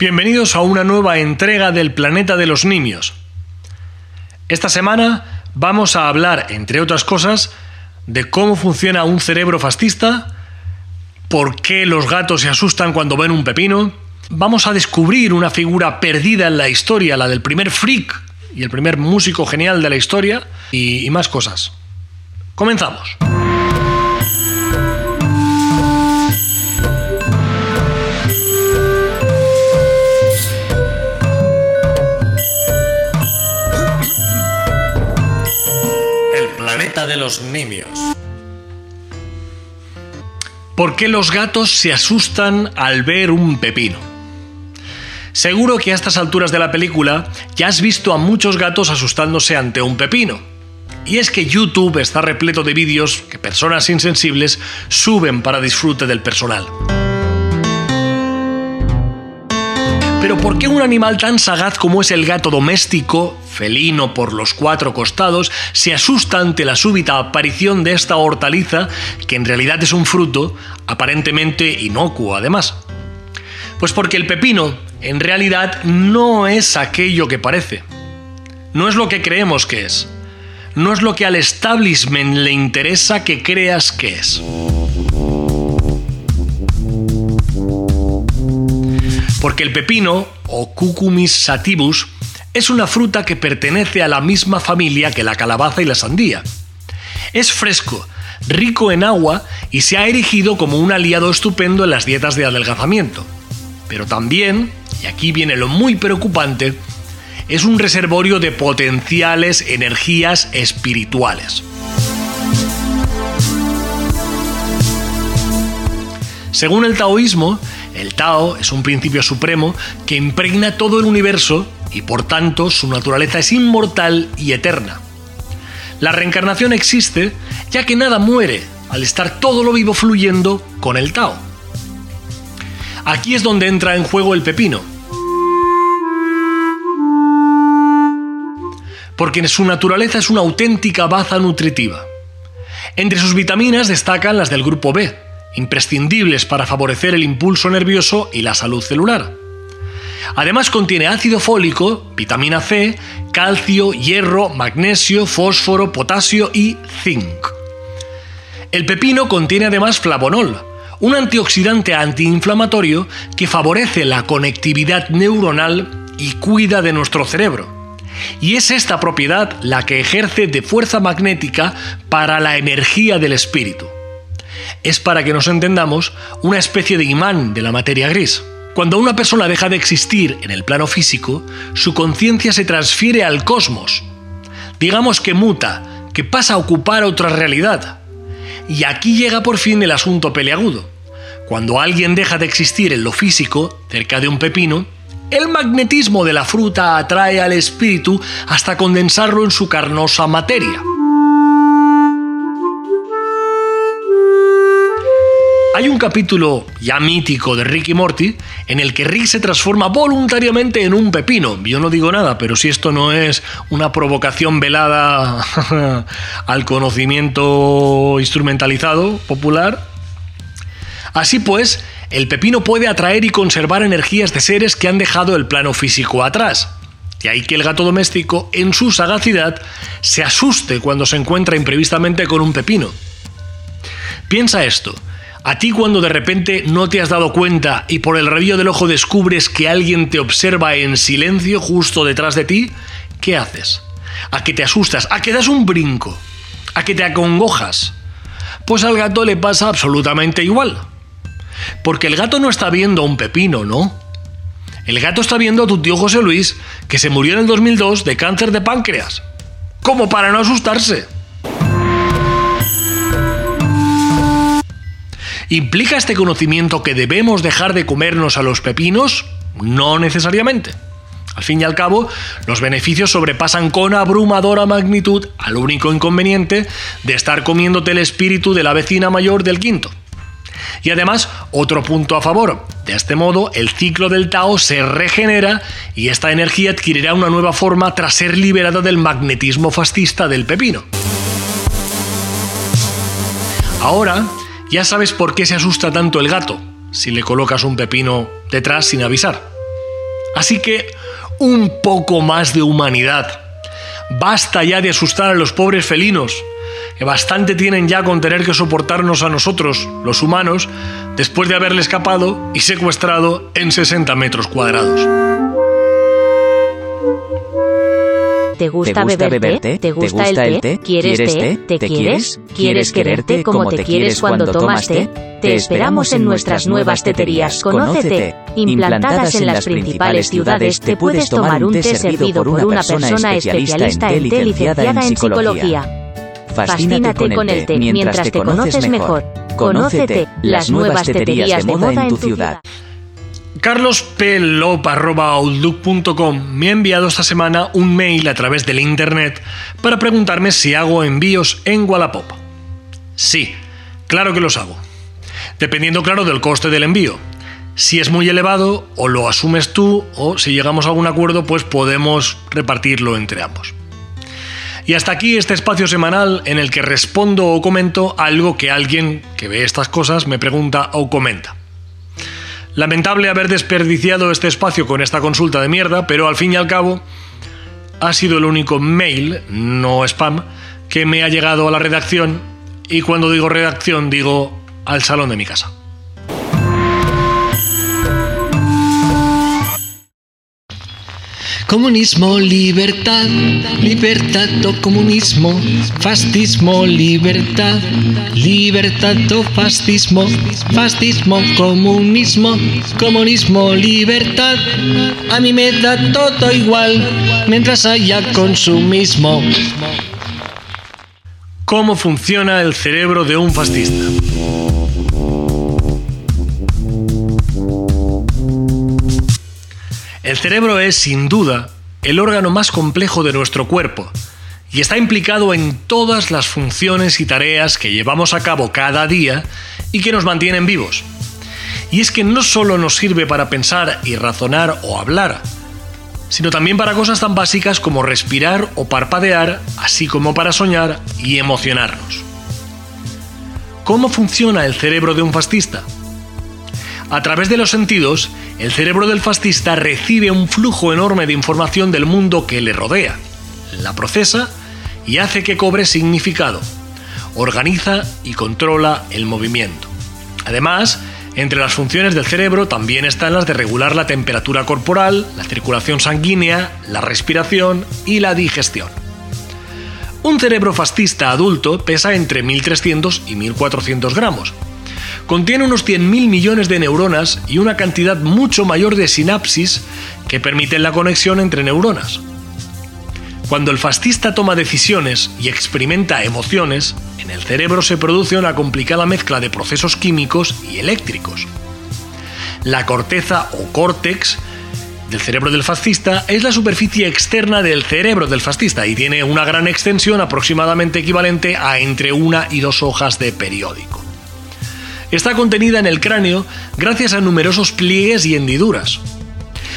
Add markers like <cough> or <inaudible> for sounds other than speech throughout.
Bienvenidos a una nueva entrega del Planeta de los Nimios. Esta semana vamos a hablar, entre otras cosas, de cómo funciona un cerebro fascista, por qué los gatos se asustan cuando ven un pepino, vamos a descubrir una figura perdida en la historia, la del primer freak y el primer músico genial de la historia, y, y más cosas. Comenzamos. De los nimios. ¿Por qué los gatos se asustan al ver un pepino? Seguro que a estas alturas de la película ya has visto a muchos gatos asustándose ante un pepino. Y es que YouTube está repleto de vídeos que personas insensibles suben para disfrute del personal. Pero ¿por qué un animal tan sagaz como es el gato doméstico, felino por los cuatro costados, se asusta ante la súbita aparición de esta hortaliza, que en realidad es un fruto, aparentemente inocuo además? Pues porque el pepino, en realidad, no es aquello que parece. No es lo que creemos que es. No es lo que al establishment le interesa que creas que es. Porque el pepino, o Cucumis sativus, es una fruta que pertenece a la misma familia que la calabaza y la sandía. Es fresco, rico en agua y se ha erigido como un aliado estupendo en las dietas de adelgazamiento. Pero también, y aquí viene lo muy preocupante, es un reservorio de potenciales energías espirituales. Según el taoísmo, el Tao es un principio supremo que impregna todo el universo y por tanto su naturaleza es inmortal y eterna. La reencarnación existe ya que nada muere al estar todo lo vivo fluyendo con el Tao. Aquí es donde entra en juego el pepino. Porque su naturaleza es una auténtica baza nutritiva. Entre sus vitaminas destacan las del grupo B, imprescindibles para favorecer el impulso nervioso y la salud celular. Además contiene ácido fólico, vitamina C, calcio, hierro, magnesio, fósforo, potasio y zinc. El pepino contiene además flavonol, un antioxidante antiinflamatorio que favorece la conectividad neuronal y cuida de nuestro cerebro. Y es esta propiedad la que ejerce de fuerza magnética para la energía del espíritu es para que nos entendamos una especie de imán de la materia gris. Cuando una persona deja de existir en el plano físico, su conciencia se transfiere al cosmos. Digamos que muta, que pasa a ocupar otra realidad. Y aquí llega por fin el asunto peleagudo. Cuando alguien deja de existir en lo físico, cerca de un pepino, el magnetismo de la fruta atrae al espíritu hasta condensarlo en su carnosa materia. Hay un capítulo ya mítico de Rick y Morty en el que Rick se transforma voluntariamente en un pepino. Yo no digo nada, pero si esto no es una provocación velada <laughs> al conocimiento instrumentalizado popular. Así pues, el pepino puede atraer y conservar energías de seres que han dejado el plano físico atrás. De ahí que el gato doméstico, en su sagacidad, se asuste cuando se encuentra imprevistamente con un pepino. Piensa esto. A ti cuando de repente no te has dado cuenta y por el rabillo del ojo descubres que alguien te observa en silencio justo detrás de ti, ¿qué haces? ¿A que te asustas? ¿A que das un brinco? ¿A que te acongojas? Pues al gato le pasa absolutamente igual. Porque el gato no está viendo un pepino, ¿no? El gato está viendo a tu tío José Luis, que se murió en el 2002 de cáncer de páncreas. Como para no asustarse. ¿Implica este conocimiento que debemos dejar de comernos a los pepinos? No necesariamente. Al fin y al cabo, los beneficios sobrepasan con abrumadora magnitud al único inconveniente de estar comiéndote el espíritu de la vecina mayor del quinto. Y además, otro punto a favor. De este modo, el ciclo del Tao se regenera y esta energía adquirirá una nueva forma tras ser liberada del magnetismo fascista del pepino. Ahora, ya sabes por qué se asusta tanto el gato si le colocas un pepino detrás sin avisar. Así que un poco más de humanidad. Basta ya de asustar a los pobres felinos, que bastante tienen ya con tener que soportarnos a nosotros, los humanos, después de haberle escapado y secuestrado en 60 metros cuadrados. ¿Te gusta, beber té? ¿Te gusta, el té? ¿Quieres té? ¿Te quieres? ¿Quieres quererte como te quieres cuando tomas té? Te esperamos en nuestras nuevas teterías. Conócete. Implantadas en las principales ciudades, te puedes tomar un té servido por una persona especialista en té licenciada en psicología. Fascínate con el té mientras te conoces mejor. Conócete las nuevas teterías de moda en tu ciudad carlospelop.outlook.com me ha enviado esta semana un mail a través del internet para preguntarme si hago envíos en Wallapop. Sí, claro que los hago. Dependiendo, claro, del coste del envío. Si es muy elevado, o lo asumes tú, o si llegamos a algún acuerdo, pues podemos repartirlo entre ambos. Y hasta aquí este espacio semanal en el que respondo o comento algo que alguien que ve estas cosas me pregunta o comenta. Lamentable haber desperdiciado este espacio con esta consulta de mierda, pero al fin y al cabo ha sido el único mail, no spam, que me ha llegado a la redacción y cuando digo redacción digo al salón de mi casa. Comunismo, libertad, libertad o comunismo, fascismo, libertad, libertad o fascismo, fascismo, comunismo, comunismo, libertad. A mí me da todo igual mientras haya consumismo. ¿Cómo funciona el cerebro de un fascista? El cerebro es, sin duda, el órgano más complejo de nuestro cuerpo y está implicado en todas las funciones y tareas que llevamos a cabo cada día y que nos mantienen vivos. Y es que no solo nos sirve para pensar y razonar o hablar, sino también para cosas tan básicas como respirar o parpadear, así como para soñar y emocionarnos. ¿Cómo funciona el cerebro de un fascista? A través de los sentidos, el cerebro del fascista recibe un flujo enorme de información del mundo que le rodea, la procesa y hace que cobre significado. Organiza y controla el movimiento. Además, entre las funciones del cerebro también están las de regular la temperatura corporal, la circulación sanguínea, la respiración y la digestión. Un cerebro fascista adulto pesa entre 1.300 y 1.400 gramos, contiene unos 100.000 millones de neuronas y una cantidad mucho mayor de sinapsis que permiten la conexión entre neuronas. Cuando el fascista toma decisiones y experimenta emociones, en el cerebro se produce una complicada mezcla de procesos químicos y eléctricos. La corteza o córtex del cerebro del fascista es la superficie externa del cerebro del fascista y tiene una gran extensión aproximadamente equivalente a entre una y dos hojas de periódico está contenida en el cráneo gracias a numerosos pliegues y hendiduras.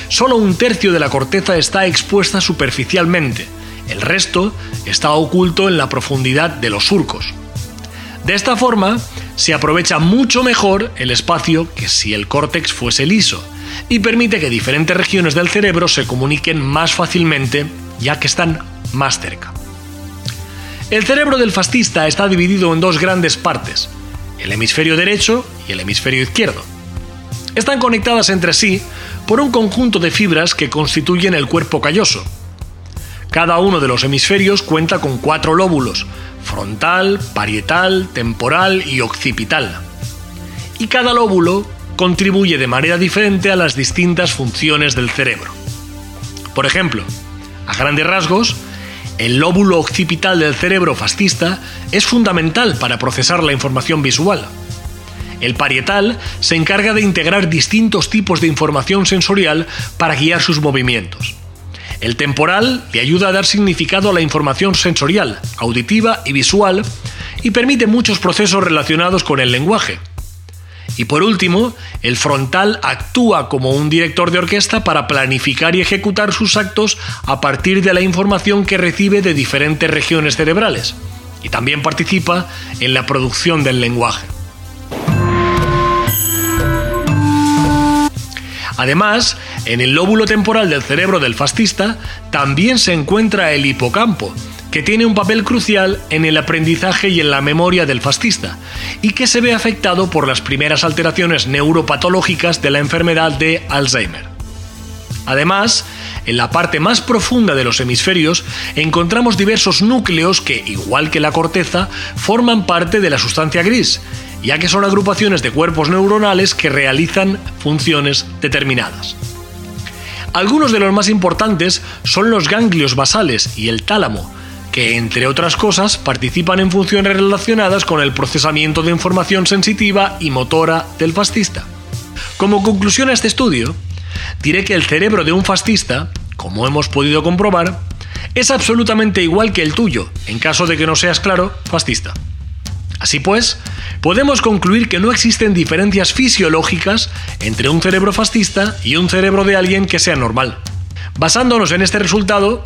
Solo un tercio de la corteza está expuesta superficialmente, el resto está oculto en la profundidad de los surcos. De esta forma, se aprovecha mucho mejor el espacio que si el córtex fuese liso, y permite que diferentes regiones del cerebro se comuniquen más fácilmente, ya que están más cerca. El cerebro del fascista está dividido en dos grandes partes, el hemisferio derecho y el hemisferio izquierdo. Están conectadas entre sí por un conjunto de fibras que constituyen el cuerpo calloso. Cada uno de los hemisferios cuenta con cuatro lóbulos, frontal, parietal, temporal y occipital. Y cada lóbulo contribuye de manera diferente a las distintas funciones del cerebro. Por ejemplo, a grandes rasgos, el lóbulo occipital del cerebro fascista es fundamental para procesar la información visual. El parietal se encarga de integrar distintos tipos de información sensorial para guiar sus movimientos. El temporal le ayuda a dar significado a la información sensorial, auditiva y visual y permite muchos procesos relacionados con el lenguaje. Y por último, el frontal actúa como un director de orquesta para planificar y ejecutar sus actos a partir de la información que recibe de diferentes regiones cerebrales. Y también participa en la producción del lenguaje. Además, en el lóbulo temporal del cerebro del fascista también se encuentra el hipocampo, que tiene un papel crucial en el aprendizaje y en la memoria del fascista, y que se ve afectado por las primeras alteraciones neuropatológicas de la enfermedad de Alzheimer. Además, en la parte más profunda de los hemisferios encontramos diversos núcleos que, igual que la corteza, forman parte de la sustancia gris, ya que son agrupaciones de cuerpos neuronales que realizan funciones determinadas. Algunos de los más importantes son los ganglios basales y el tálamo, que entre otras cosas participan en funciones relacionadas con el procesamiento de información sensitiva y motora del fascista. Como conclusión a este estudio, diré que el cerebro de un fascista, como hemos podido comprobar, es absolutamente igual que el tuyo, en caso de que no seas claro, fascista. Así pues, podemos concluir que no existen diferencias fisiológicas entre un cerebro fascista y un cerebro de alguien que sea normal. Basándonos en este resultado,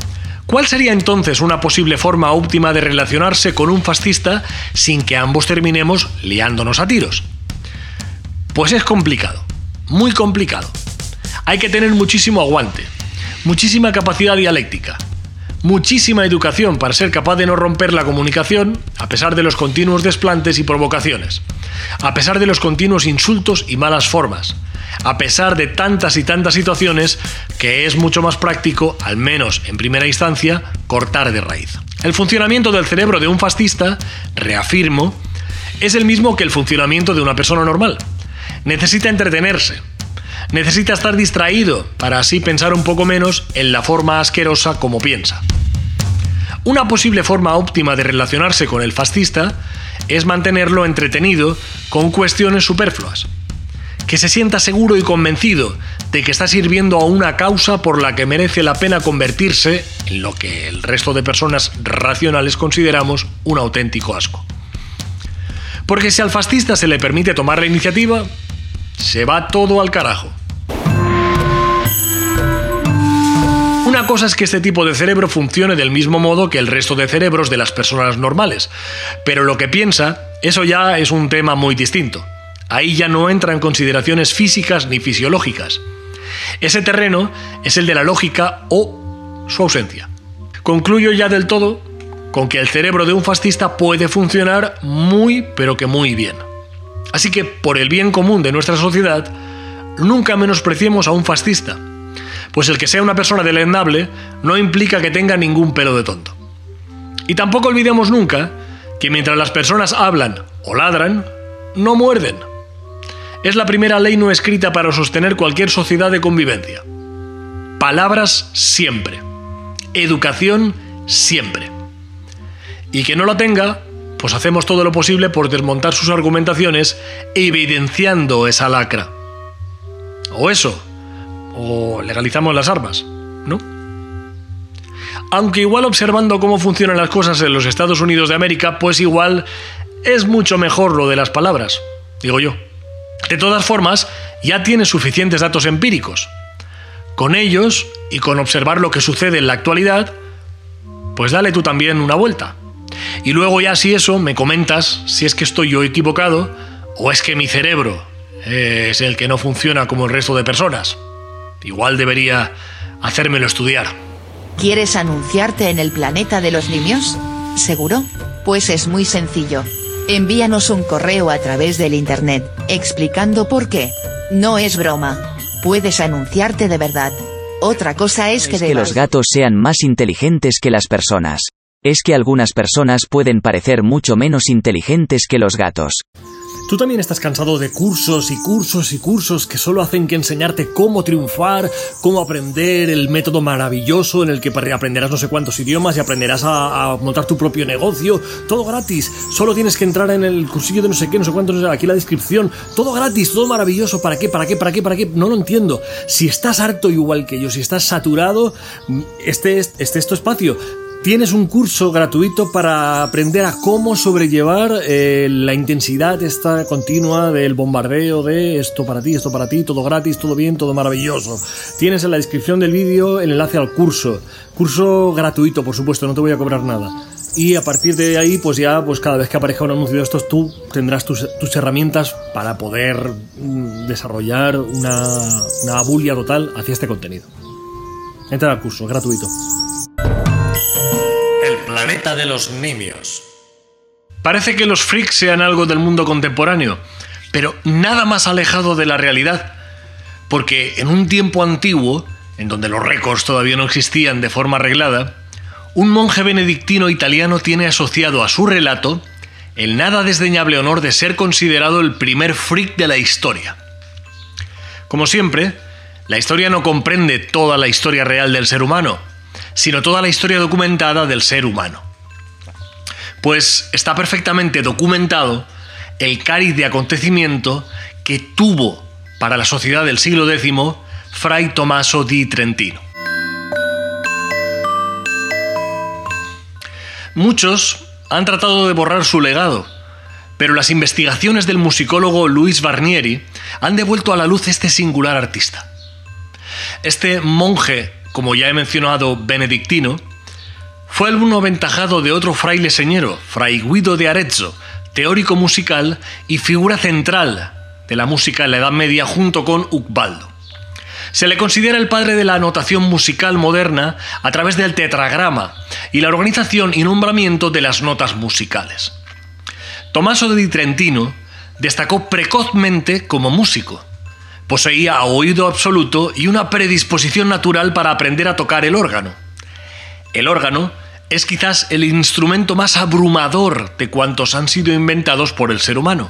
¿cuál sería entonces una posible forma óptima de relacionarse con un fascista sin que ambos terminemos liándonos a tiros? Pues es complicado, muy complicado. Hay que tener muchísimo aguante, muchísima capacidad dialéctica, muchísima educación para ser capaz de no romper la comunicación a pesar de los continuos desplantes y provocaciones, a pesar de los continuos insultos y malas formas, a pesar de tantas y tantas situaciones que es mucho más práctico, al menos en primera instancia, cortar de raíz. El funcionamiento del cerebro de un fascista, reafirmo, es el mismo que el funcionamiento de una persona normal. Necesita entretenerse, necesita estar distraído para así pensar un poco menos en la forma asquerosa como piensa. Una posible forma óptima de relacionarse con el fascista es mantenerlo entretenido con cuestiones superfluas. Que se sienta seguro y convencido de que está sirviendo a una causa por la que merece la pena convertirse en lo que el resto de personas racionales consideramos un auténtico asco. Porque si al fascista se le permite tomar la iniciativa, se va todo al carajo. Una cosa es que este tipo de cerebro funcione del mismo modo que el resto de cerebros de las personas normales, pero lo que piensa, eso ya es un tema muy distinto. Ahí ya no entran consideraciones físicas ni fisiológicas. Ese terreno es el de la lógica o su ausencia. Concluyo ya del todo con que el cerebro de un fascista puede funcionar muy, pero que muy bien. Así que, por el bien común de nuestra sociedad, nunca menospreciemos a un fascista, pues el que sea una persona deleznable no implica que tenga ningún pelo de tonto. Y tampoco olvidemos nunca que mientras las personas hablan o ladran, no muerden. Es la primera ley no escrita para sostener cualquier sociedad de convivencia. Palabras siempre. Educación siempre. Y que no la tenga, pues hacemos todo lo posible por desmontar sus argumentaciones evidenciando esa lacra. O eso, o legalizamos las armas, ¿no? Aunque igual observando cómo funcionan las cosas en los Estados Unidos de América, pues igual es mucho mejor lo de las palabras, digo yo. De todas formas, ya tienes suficientes datos empíricos. Con ellos, y con observar lo que sucede en la actualidad, pues dale tú también una vuelta. Y luego ya si eso me comentas si es que estoy yo equivocado o es que mi cerebro es el que no funciona como el resto de personas. Igual debería hacérmelo estudiar. ¿Quieres anunciarte en el planeta de los niños? ¿Seguro? Pues es muy sencillo. Envíanos un correo a través del internet, explicando por qué. No es broma. Puedes anunciarte de verdad. Otra cosa es, que, que los gatos sean más inteligentes que las personas. Es que algunas personas pueden parecer mucho menos inteligentes que los gatos. ¿Tú también estás cansado de cursos y cursos y cursos que solo hacen que enseñarte cómo triunfar, cómo aprender el método maravilloso en el que aprenderás no sé cuántos idiomas y aprenderás a, montar tu propio negocio? Todo gratis. Solo tienes que entrar en el cursillo de no sé qué, no sé cuántos, aquí la descripción. Todo gratis, todo maravilloso. ¿Para qué? ¿Para qué? ¿Para qué? ¿Para qué? No lo entiendo. Si estás harto igual que yo, si estás saturado, este, este es tu espacio tienes un curso gratuito para aprender a cómo sobrellevar eh, la intensidad esta continua del bombardeo de esto para ti, esto para ti, todo gratis, todo bien, todo maravilloso. Tienes en la descripción del vídeo el enlace al curso. Curso gratuito, por supuesto, no te voy a cobrar nada. Y a partir de ahí, pues ya, pues cada vez que aparezca un anuncio de estos, tú tendrás tus, herramientas para poder mm, desarrollar una, una total hacia este contenido. Entra al curso, gratuito planeta de los nimios. Parece que los freaks sean algo del mundo contemporáneo, pero nada más alejado de la realidad, porque en un tiempo antiguo, en donde los récords todavía no existían de forma arreglada, un monje benedictino italiano tiene asociado a su relato el nada desdeñable honor de ser considerado el primer freak de la historia. Como siempre, la historia no comprende toda la historia real del ser humano, sino toda la historia documentada del ser humano. Pues está perfectamente documentado el cariz de acontecimiento que tuvo para la sociedad del siglo X Fray Tommaso di Trentino. Muchos han tratado de borrar su legado, pero las investigaciones del musicólogo Luis Barnieri han devuelto a la luz este singular artista. Este monje como ya he mencionado, benedictino, fue alumno aventajado de otro fraile señero, Fray Guido de Arezzo, teórico musical y figura central de la música en la Edad Media junto con Ucbaldo. Se le considera el padre de la anotación musical moderna a través del tetragrama y la organización y nombramiento de las notas musicales. Tommaso di Trentino destacó precozmente como músico Poseía oído absoluto y una predisposición natural para aprender a tocar el órgano. El órgano es quizás el instrumento más abrumador de cuantos han sido inventados por el ser humano.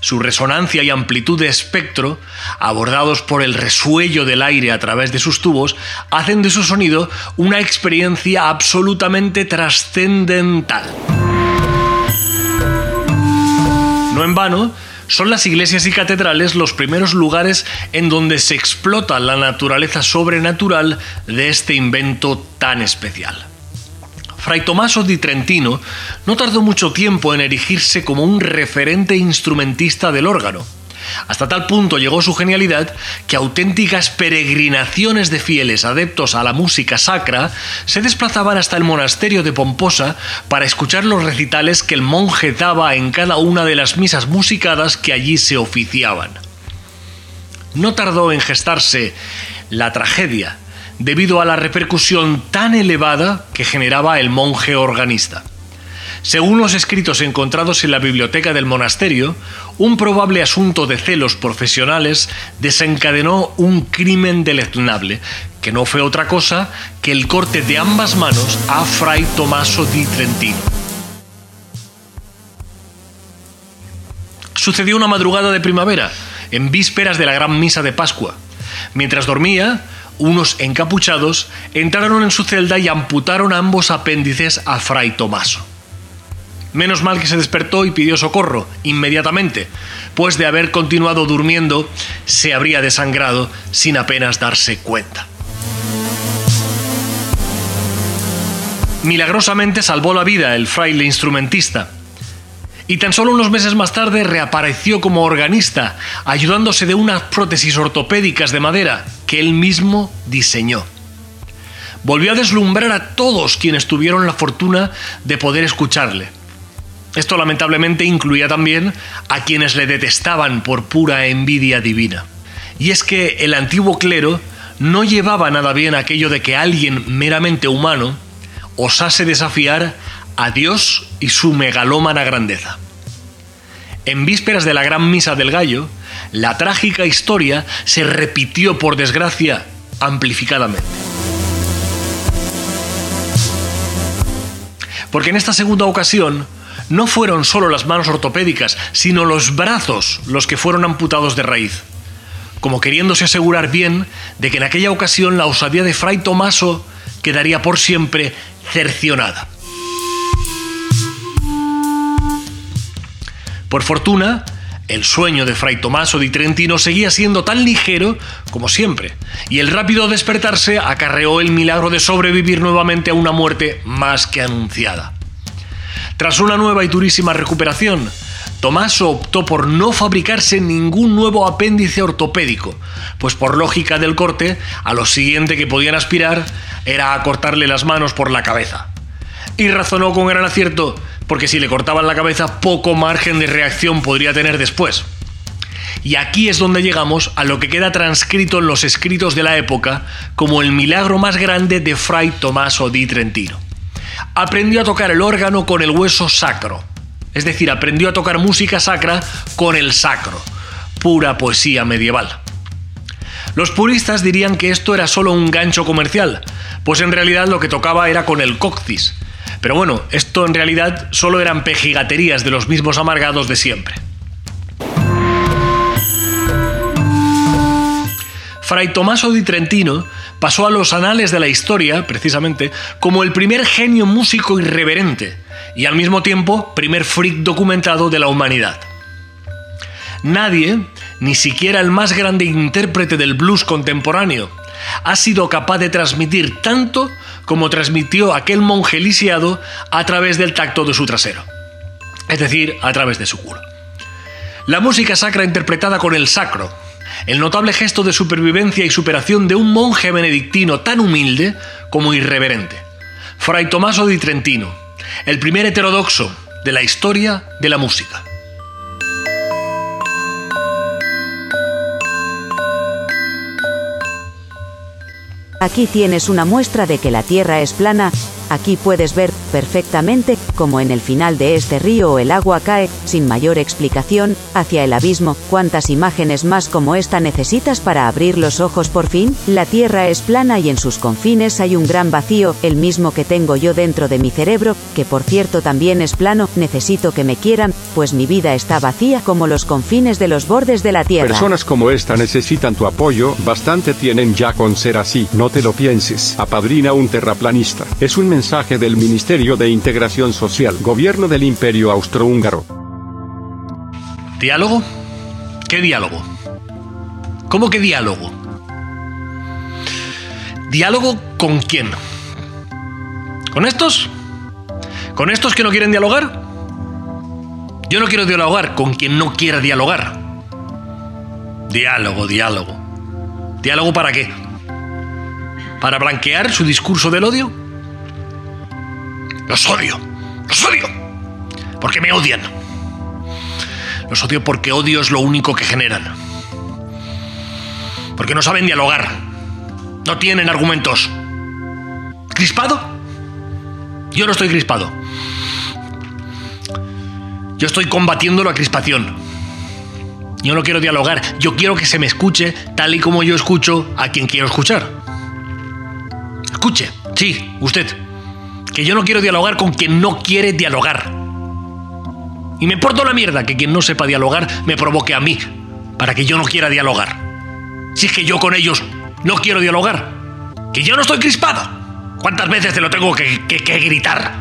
Su resonancia y amplitud de espectro, abordados por el resuello del aire a través de sus tubos, hacen de su sonido una experiencia absolutamente trascendental. No en vano, son las iglesias y catedrales los primeros lugares en donde se explota la naturaleza sobrenatural de este invento tan especial. Fray Tommaso di Trentino no tardó mucho tiempo en erigirse como un referente instrumentista del órgano hasta tal punto llegó su genialidad que auténticas peregrinaciones de fieles adeptos a la música sacra se desplazaban hasta el monasterio de Pomposa para escuchar los recitales que el monje daba en cada una de las misas musicadas que allí se oficiaban. No tardó en gestarse la tragedia debido a la repercusión tan elevada que generaba el monje organista. Según los escritos encontrados en la biblioteca del monasterio, un probable asunto de celos profesionales desencadenó un crimen deleznable, que no fue otra cosa que el corte de ambas manos a Fray Tommaso di Trentino. Sucedió una madrugada de primavera, en vísperas de la gran misa de Pascua. Mientras dormía, unos encapuchados entraron en su celda y amputaron ambos apéndices a Fray Tomaso. Menos mal que se despertó y pidió socorro inmediatamente, pues de haber continuado durmiendo se habría desangrado sin apenas darse cuenta. Milagrosamente salvó la vida el fraile instrumentista, y tan solo unos meses más tarde reapareció como organista, ayudándose de unas prótesis ortopédicas de madera que él mismo diseñó. Volvió a deslumbrar a todos quienes tuvieron la fortuna de poder escucharle esto lamentablemente incluía también a quienes le detestaban por pura envidia divina. Y es que el antiguo clero no llevaba nada bien aquello de que alguien meramente humano osase desafiar a Dios y su megalómana grandeza. En vísperas de la gran misa del gallo, la trágica historia se repitió por desgracia amplificadamente. Porque en esta segunda ocasión, no fueron solo las manos ortopédicas, sino los brazos los que fueron amputados de raíz, como queriéndose asegurar bien de que en aquella ocasión la osadía de Fray Tomaso quedaría por siempre cercionada. Por fortuna, El sueño de Fray Tomaso di Trentino seguía siendo tan ligero como siempre, y el rápido despertarse acarreó el milagro de sobrevivir nuevamente a una muerte más que anunciada. Tras una nueva y durísima recuperación, Tomaso optó por no fabricarse ningún nuevo apéndice ortopédico, pues por lógica del corte, a lo siguiente que podían aspirar era a cortarle las manos por la cabeza. Y razonó con gran acierto, porque si le cortaban la cabeza poco margen de reacción podría tener después. Y aquí es donde llegamos a lo que queda transcrito en los escritos de la época como el milagro más grande de Fray Tommaso di Trentino. Aprendió a tocar el órgano con el hueso sacro, es decir, aprendió a tocar música sacra con el sacro, pura poesía medieval. Los puristas dirían que esto era solo un gancho comercial, pues en realidad lo que tocaba era con el coxis, pero bueno, esto en realidad solo eran pejigaterías de los mismos amargados de siempre. Fray Tommaso di Trentino pasó a los anales de la historia, precisamente, como el primer genio músico irreverente y al mismo tiempo primer freak documentado de la humanidad. Nadie, ni siquiera el más grande intérprete del blues contemporáneo, ha sido capaz de transmitir tanto como transmitió aquel monje lisiado a través del tacto de su trasero, es decir, a través de su culo. La música sacra interpretada con el sacro, el notable gesto de supervivencia y superación de un monje benedictino tan humilde como irreverente, Fray Tomaso di Trentino, el primer heterodoxo de la historia de la música. Aquí tienes una muestra de que la Tierra es plana, aquí puedes ver, perfectamente, como en el final de este río el agua cae, sin mayor explicación, hacia el abismo, ¿cuántas imágenes más como esta necesitas para abrir los ojos por fin? La Tierra es plana y en sus confines hay un gran vacío, el mismo que tengo yo dentro de mi cerebro, que por cierto también es plano, necesito que me quieran, pues mi vida está vacía como los confines de los bordes de la Tierra. Personas como esta necesitan tu apoyo, bastante tienen ya con ser así, no te lo pienses. Apadrina un terraplanista. Es un mensaje del Ministerio de Integración Social, Gobierno del Imperio Austrohúngaro. ¿Diálogo? ¿Qué diálogo? ¿Cómo que diálogo? ¿Diálogo con quién? ¿Con estos? ¿Con estos que no quieren dialogar? Yo no quiero dialogar con quien no quiera dialogar. Diálogo, diálogo. ¿Diálogo para qué? ¿Para blanquear su discurso del odio? Los odio, los odio, porque me odian. Los odio porque odio es lo único que generan. Porque no saben dialogar. No tienen argumentos. ¿Crispado? Yo no estoy crispado. Yo estoy combatiendo la crispación. Yo no quiero dialogar, yo quiero que se me escuche tal y como yo escucho a quien quiero escuchar. Escuche, sí, usted. Que yo no quiero dialogar con quien no quiere dialogar. Y me importa la mierda que quien no sepa dialogar me provoque a mí, para que yo no quiera dialogar. Si es que yo con ellos no quiero dialogar. Que yo no estoy crispado. ¿Cuántas veces te lo tengo que, que, que gritar?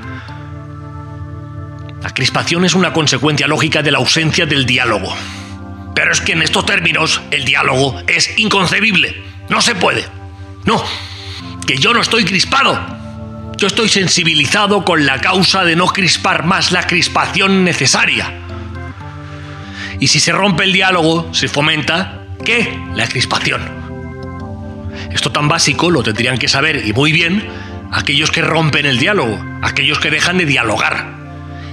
La crispación es una consecuencia lógica de la ausencia del diálogo. Pero es que en estos términos el diálogo es inconcebible. No se puede. No, que yo no estoy crispado. Yo estoy sensibilizado con la causa de no crispar más la crispación necesaria. Y si se rompe el diálogo, se fomenta, ¿qué? La crispación. Esto tan básico lo tendrían que saber y muy bien aquellos que rompen el diálogo, aquellos que dejan de dialogar.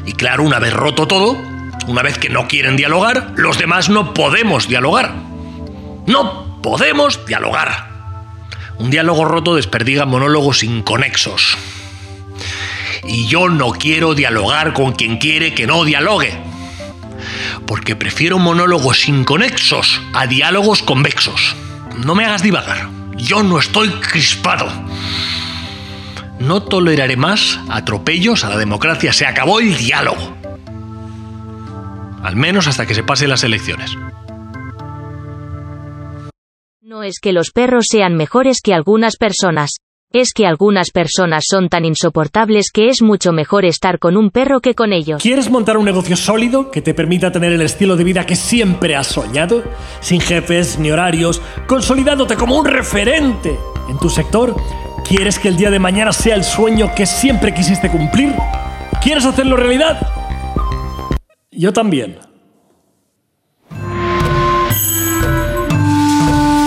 Y claro, una vez roto todo, una vez que no quieren dialogar, los demás no podemos dialogar. No podemos dialogar. Un diálogo roto desperdiga monólogos inconexos. Y yo no quiero dialogar con quien quiere que no dialogue. Porque prefiero monólogos inconexos a diálogos convexos. No me hagas divagar. Yo no estoy crispado. No toleraré más atropellos a la democracia. Se acabó el diálogo. Al menos hasta que se pasen las elecciones. No es que los perros sean mejores que algunas personas. Es que algunas personas son tan insoportables que es mucho mejor estar con un perro que con ellos. ¿Quieres montar un negocio sólido que te permita tener el estilo de vida que siempre has soñado? Sin jefes ni horarios, consolidándote como un referente en tu sector. ¿Quieres que el día de mañana sea el sueño que siempre quisiste cumplir? ¿Quieres hacerlo realidad? Yo también.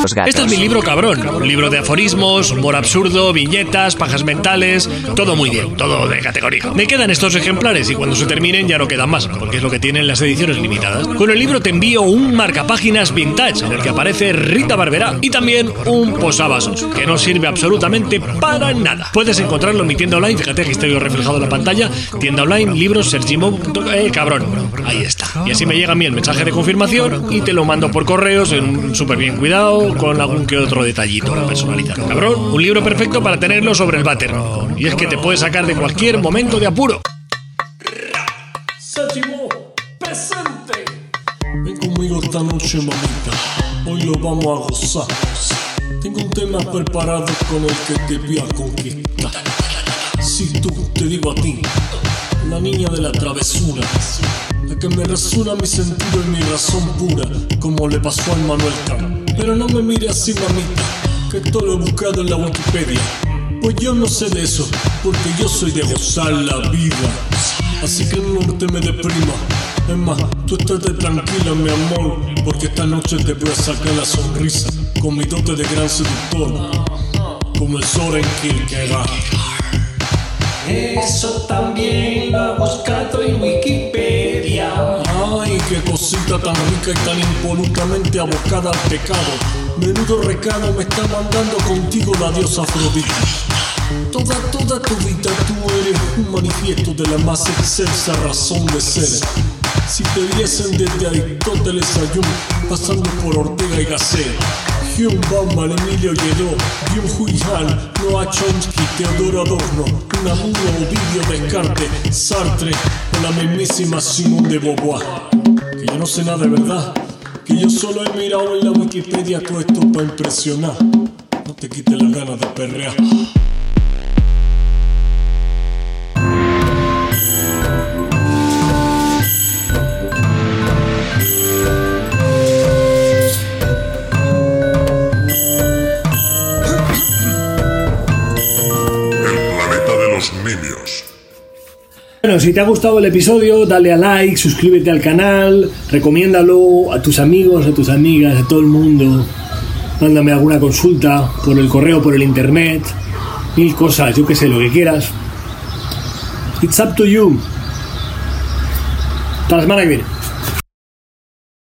Este es mi libro cabrón. Un libro de aforismos, humor absurdo, viñetas, pajas mentales. Todo muy bien, todo de categoría. Me quedan estos ejemplares y cuando se terminen ya no quedan más, porque es lo que tienen las ediciones limitadas. Con el libro te envío un marcapáginas vintage en el que aparece Rita Barberá y también un posavasos, que no sirve absolutamente para nada. Puedes encontrarlo en mi tienda online, fíjate que estoy reflejado en la pantalla. Tienda online, libros, sergimo. Eh, cabrón. Ahí está. Y así me llega a mí el mensaje de confirmación y te lo mando por correos en súper bien cuidado con algún que otro detallito personalizado. Cabrón, un libro perfecto para tenerlo sobre el váter. Y es que te puede sacar de cualquier momento de apuro. Séptimo, presente. Ven conmigo esta noche, mamita. Hoy lo vamos a gozar. Tengo un tema preparado con el que te voy a conquistar. Si tú te digo a ti, la niña de la travesura, la que me resuena mi sentido y mi razón pura, como le pasó al Manuel Caro. Pero no me mire así, mamita, que todo lo he buscado en la Wikipedia. Pues yo no sé de eso, porque yo soy de gozar la vida. Así que no te me deprima. Es más, tú estate tranquila, mi amor, porque esta noche te voy a sacar la sonrisa con mi dote de gran seductor, como el Soren Kierkegaard. Eso también lo he buscado en Wikipedia. Ay, qué cosita tan rica y tan impolutamente abocada al pecado. Menudo recado me está mandando contigo la diosa Afrodita. Toda, toda tu vida tú eres un manifiesto de la más excelsa razón de ser. Si te viesen desde Aristóteles a Jung, pasando por Ortega y Gasset, Hume, Bauman, Emilio Lledó, Byung-Hui Han, Noah Chomsky, Teodoro Adorno, Unamuno, Ovidio, Descartes, Sartre o la mismísima Simone de Beauvoir. Que yo no sé nada de verdad, que yo solo he mirado en la Wikipedia todo esto para impresionar. No te quites las ganas de perrear. Bueno, si te ha gustado el episodio, dale a like, suscríbete al canal, recomiéndalo a tus amigos, a tus amigas, a todo el mundo. Mándame alguna consulta por el correo, por el internet, mil cosas, yo que sé, lo que quieras. It's up to you. Hasta la semana que viene.